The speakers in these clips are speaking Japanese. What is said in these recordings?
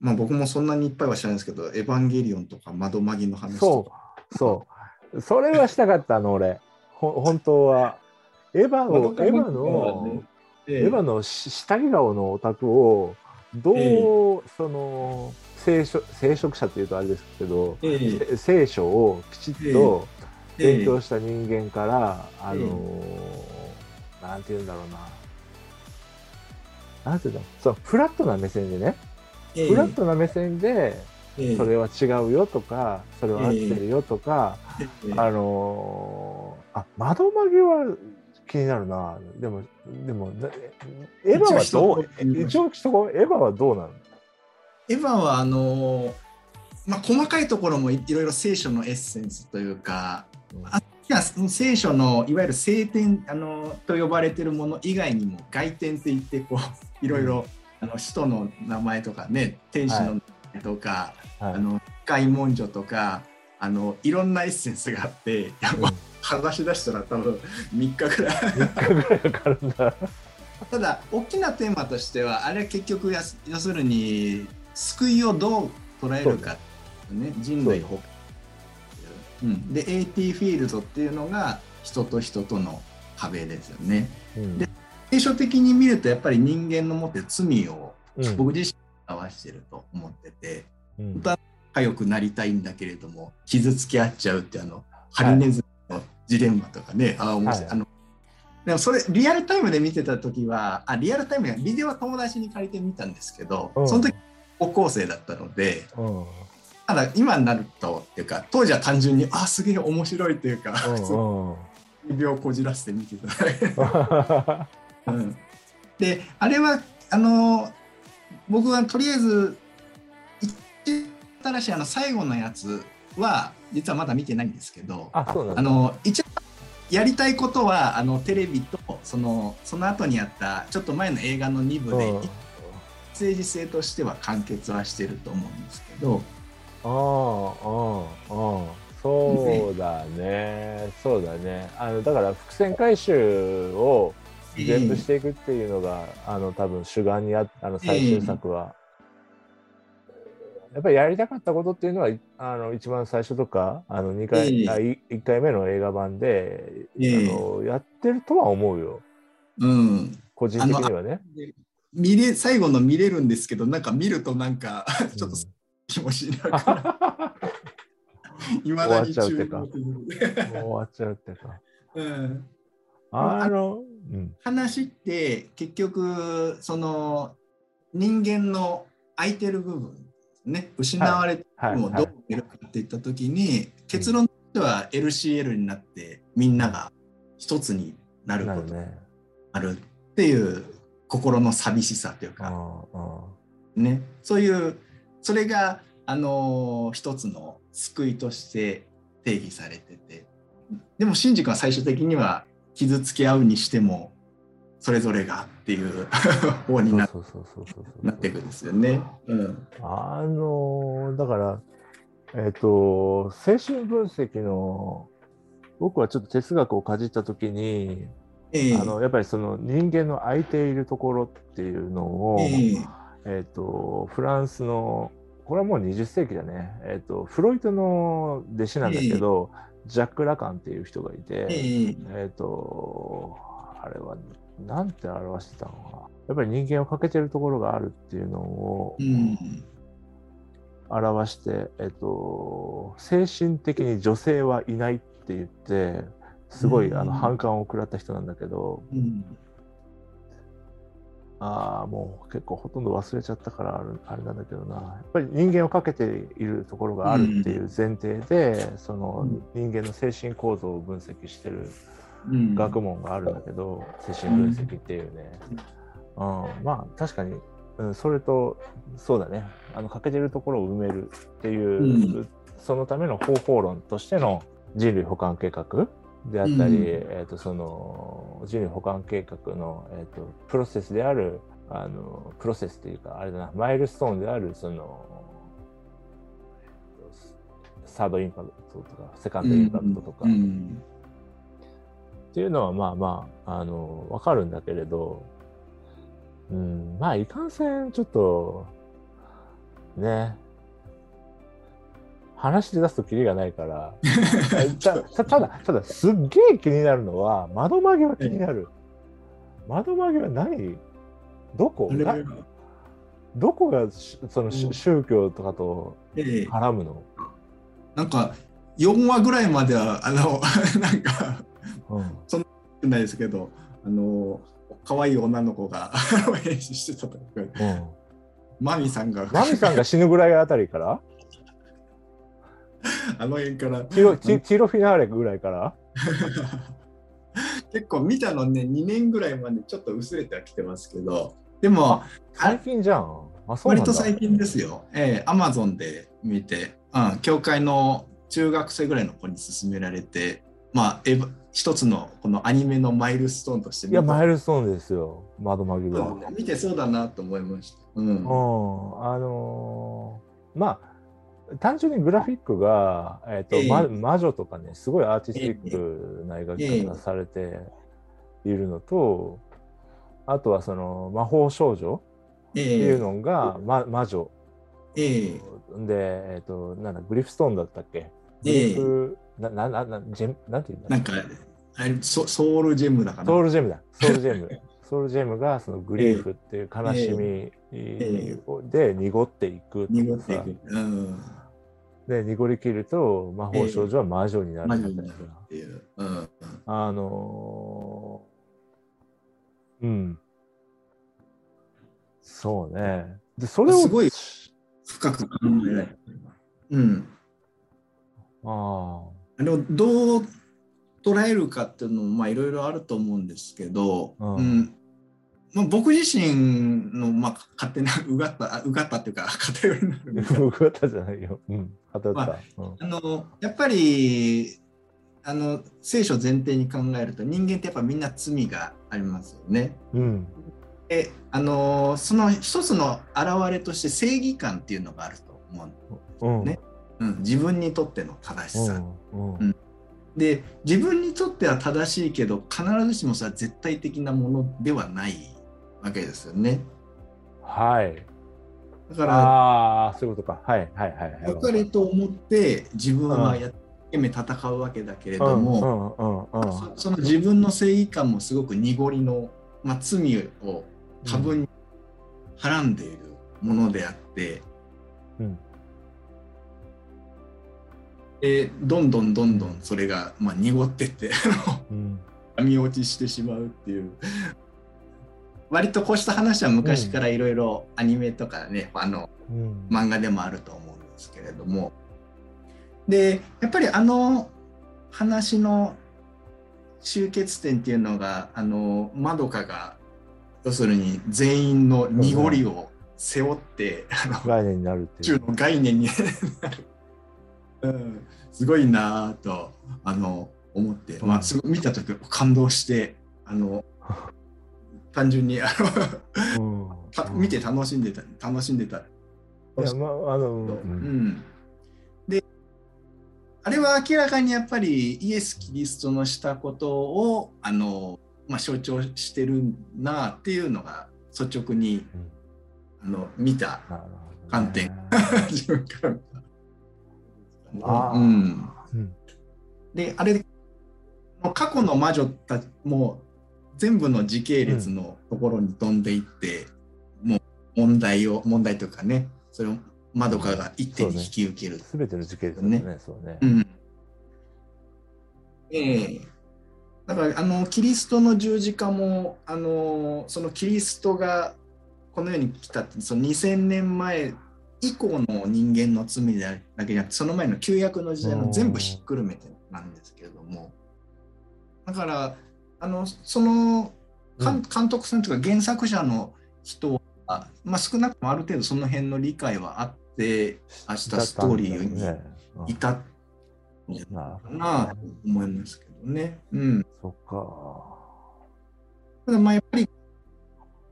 まあ僕もそんなにいっぱいは知らないですけど、エヴァンゲリオンとか窓マギの話とそか。う、そう。それはしたかったの、俺。ほ本当は。エヴァエヴァのね、エヴァのし下着顔のオタクを、どう、えその、聖書聖職者っていうとあれですけど、え聖書をきちっとええ勉強した人間から、あのーなんて言うんだろうな。なんて言うんだろう。そう、フラットな目線でね、ええフラットな目線で、ええ。それは違うよとか、それは合ってるよとか、ええ。あのーあ、窓マギは気になるな。でも、でも、なエヴァはどう一応こうエヴァはどうなの？エヴァはあのーまあ、細かいところもいいろいろ聖書のエッセンスというか、あいやその聖書のいわゆる聖典あのと呼ばれているもの以外にも外典って言ってこういろいろあの使徒の名前とかね天使の名前とか、はい。あの開文書とかあのいろんなエッセンスがあっていやうん。もう話し出したら多分3日ぐらい。3日ぐらいかかるんだ。ただ大きなテーマとしてはあれは結局やす要するに救いをどう捉えるか、ね、人類保う。ん、で AT フィールドっていうのが人と人との壁ですよね。うん。で聖書的に見るとやっぱり人間の持ってる罪をうん。僕自身表してると思ってて、うん。本当は仲良くなりたいんだけれども傷つけ合っちゃうっていうあのハリネズミのジレンマとかね、あ面白い、はい。あのでもそれリアルタイムで見てた時はあリアルタイムやビデオは友達に借りてみたんですけど、うん。その時高校生だったのでうん。ただ今になるとっていうか当時は単純にあすげえ面白いっていうか、うん 指をこじらせて見てた。うん、であれはあの僕はとりあえず一新しいあの最後のやつは実はまだ見てないんですけどあ、の一応やりたいことはあのテレビとそのその後にやったちょっと前の映画の2部で、うん。政治性としては完結はしてると思うんですけど、ああ、ああ、そうだね、そうだね。あのだから伏線回収を全部していくっていうのが、あの多分主眼にああの最終作は。やっぱりやりたかったことっていうのは、いあの一番最初とか、あの2回、ええあい1回目の映画版で、ええあのやってるとは思うよ、うん、個人的にはね。で見れ最後の見れるんですけどなんか見るとなんかちょっと 気持ちいいながらいまだに終わっちゃうってか終わっちゃうってか。うん。あの、うん、話って結局その人間の空いてる部分ね。失われてるはい、部分をどう見るかっていった時に、結論としては LCL になってみんなが一つになることが。あるっていう心の寂しさというあか、あね、そういうそれが、あのー一つの救いとして定義されてて。でもシンジ君は最終的には傷つけ合うにしてもそれぞれがっていう 方になっていくんですよね。うん。あのだから、えっ、と、精神分析の、僕はちょっと哲学をかじったときに、ええ。あのやっぱりその人間の空いているところっていうのを、え。えっ、と、フランスの、これはもう20世紀だね、えっ、と、フロイトの弟子なんだけど、ジャック・ラカンっていう人がいて、ええ。えっ、と、あれは、なんて表してたのかな。やっぱり人間を欠けてるところがあるっていうのをうん。表して、えっ、と、精神的に女性はいないって言って、すごい、うん。あの反感を食らった人なんだけど、うんああ、もう結構ほとんど忘れちゃったからあれなんだけどな、やっぱり人間をかけているところがあるっていう前提で、その人間の精神構造を分析してるうん。学問があるんだけど、精神分析っていうね。うん、まあ確かに、うん、それとそうだね。あの欠けてるところを埋めるっていう、うん。そのための方法論としての人類保管計画であったり、うん。えー、とその人類保管計画の、えー、とプロセスであるあのプロセスっていうかあれだなマイルストーンであるその、えーとサードインパクトとかセカンドインパクトとか、うん。っていうのはまあまあ、あの、わかるんだけれど、うん、まあいかんせんちょっと、ね話で出すとキリがないから。たたただただすっげえ気になるのは窓曲げは気になる、窓曲げは何？どこ？などこがしその宗教とかとええ。絡むの、なんか4話ぐらいまではあの なんかうん。ないですけどあの可愛い女の子が 演習してたとか。うん、マミさんが。マミさんが死ぬぐらいあたりから？あの辺から。ティロティティロフィナーレぐらいから？結構見たのね2年ぐらいまでちょっと薄れてはきてますけど。でも最近じゃん。あそう割と最近ですよ。ええ、アマゾンで見て、うん、教会の中学生ぐらいの子に勧められて、まあ、エヴァ一つのこのアニメのマイルストーンとしていやマイルルストーンですよ。窓曲げは、見てそうだなと思いました。うん。うん、あのーまあ単純にグラフィックが、えーとええ。ま魔女とかねすごいアーティスティックな描き方されているのと、あとはその魔法少女えっていうえのが、ま、魔女。ええ。で、えー、となんだグリフストーンだったっけ？グえ。えリフ、ななななジェンなんていうんだ？なんかあれソソウルジェムだかな？ソウルジェムだ。ソウルジェム。ソウルジェムがそのグリーフっていう悲しみえで濁っていくっていうさ。うん。で濁り切ると魔法少女は魔女になる魔みたいな女になるっていう。うん。あのーうん。そうね。で、それを、すごい深く考えられてる。うん。ああれをどう捉えるかっていうのもまあいろいろあると思うんですけど、うんうんまあ、僕自身のまあ勝手な うがったあうがったっていうか 偏りになるんですけあ、ど僕ったじゃないよ。うん、偏った。うんあのやっぱりあの聖書前提に考えると人間ってやっぱみんな罪がありますよね。うん。であのその一つの表れとして正義感っていうのがあると思う、うん。ねうん、自分にとっての正しさ。うん。うんで自分にとっては正しいけど必ずしもそれは絶対的なものではないわけですよね。はい。だからああ、そういうことか。はいはいはいはい。良かれと思って自分はやっ懸命戦うわけだけれども、そその自分の正義感もすごく濁りの、まあ、罪を多分にはらんでいるものであって、うんでどんどんどんどんそれが、まあ、濁ってってうん 網落ちしてしまうっていう割とこうした話は昔からいろいろアニメとかね、あのうん。漫画でもあると思うんですけれども。でやっぱりあの話の終結点っていうのがあのまどかが要するに全員の濁りを背負って、あの概念になるっていう。の概念になる、うん、すごいなぁとあの思って、まあ、すごい見た時感動してあの単純に。あのうん。た見て楽しんでた楽しんでた。いやまああの、う。うん。ん、であれは明らかにやっぱりイエス・キリストのしたことをあの、まあ、象徴してるなっていうのが率直に、あの見た観点。自分 からうん。であれ過去の魔女たちも全部の時系列のところに飛んでいって、もう問題を問題というかねそれをまどかが一手に引き受ける。すべての時系列だね。そうね。うんええだからあのキリストの十字架もあのそのキリストがこの世に来たってその2000年前以降の人間の罪だけじゃなくてその前の旧約の時代の全部ひっくるめてなんですけれどもだからあのその監監督さんというか原作者の人は、まあ、少なくともある程度その辺の理解はあって明日ストーリーにねいたうん。なるほどなあと思いますけどね。うん、そっか。ただまあやっぱり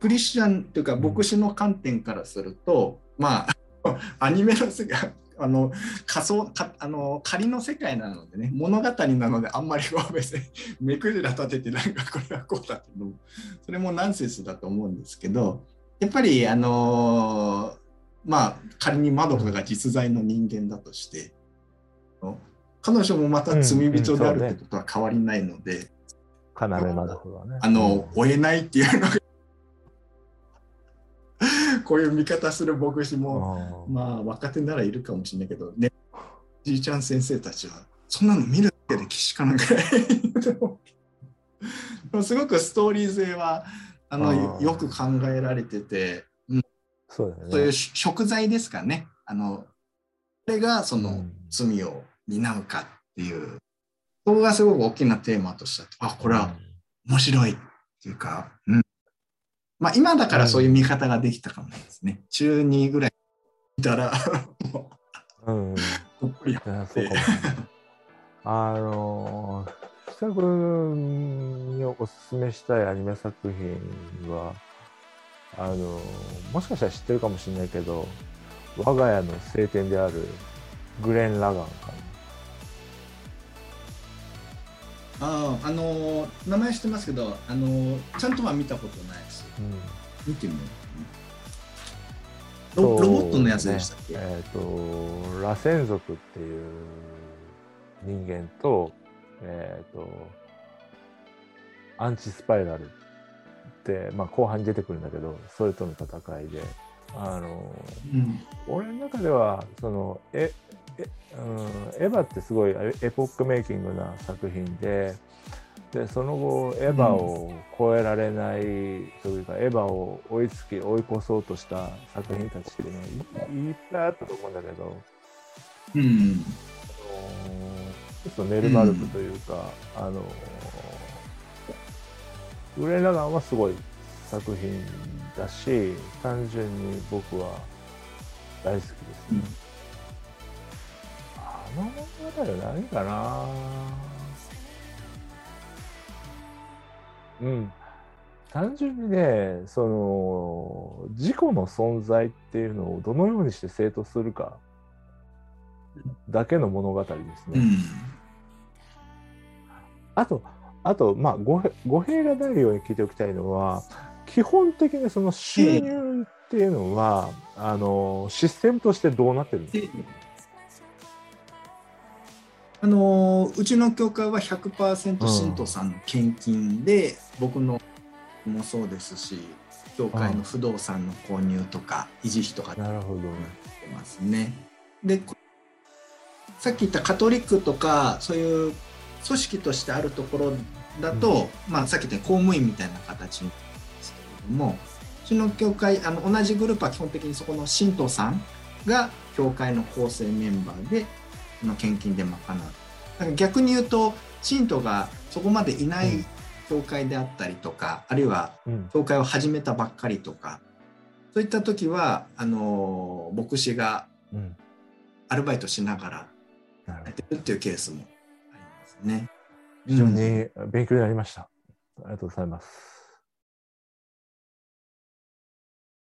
クリスチャンというか牧師の観点からすると、まあ アニメの世界あの仮想かあの仮の世界なのでね物語なのであんまりこう別に 目くじら立ててなんかこれはこうだっていうのもそれもナンセンスだと思うんですけどやっぱりあのまあ仮にまどかが実在の人間だとして、彼女もまた罪人であるってことは変わりないので、要まどかがね。あの、追えないっていうのがこういう見方する牧師も、うんまあ若手ならいるかもしれないけどねじいちゃん先生たちはそんなの見るだけで岸かなんか すごくストーリー性はあのよく考えられてて、うん。そうね。そういう食材ですかね。あのこれがそうのん。罪を担うかっていう。そこがすごく大きなテーマとしてあこれは面白いっていうか、うんまあ、今だからそういう見方ができたかもですね。中2ぐらい見たら、もうん。うん。うどっぷりいやそうかもしれない。あのー、久君におすすめしたいアニメ作品は、あのーもしかしたら知ってるかもしれないけど、我が家の聖典であるグレン・ラガンかああ、あのー名前知ってますけど、あのーちゃんとは見たことないです。な。うん見てみよう。ロロボットのやつでしたっけ、えっ、と、螺旋族っていう人間と、えっ、と、アンチスパイラルって、まあ、後半に出てくるんだけど、それとの戦いで、あの、うん俺の中では、その、え、えうん、エヴァってすごいエエポックメイキングな作品で、でその後エヴァを超えられないというか、エヴァを追いつき追い越そうとした作品たちっていうのはいいっぱいあったと思うんだけど、うん。あのーちょっとメルマルクというか、あのーグレン・ラガンはすごい作品だし単純に僕は大好きですね。うん物語は何かなうん。単純にね、その、自己の存在っていうのをどのようにして正当するかだけの物語ですね。うん。あと、あと、まあ、語弊がないように聞いておきたいのは、基本的にその収入っていうのは、あの、システムとしてどうなってるんですかであのーうちの教会は100%信徒さんの献金で、僕のもそうですし教会の不動産の購入とか維持費とかなるほど。てますね。でこさっき言ったカトリックとかそういう組織としてあるところだと、まあ、さっき言った公務員みたいな形なんですけれどもうちの教会あの同じグループは基本的にそこの信徒さんが教会の構成メンバーでその献金で賄う。だから逆に言うと信徒がそこまでいないうん教会であったりとか、あるいはうん。教会を始めたばっかりとかそういった時はあの牧師がうん。アルバイトしながらやってるっていうケースもありますね。非常に勉強になりました。ありがとうございます。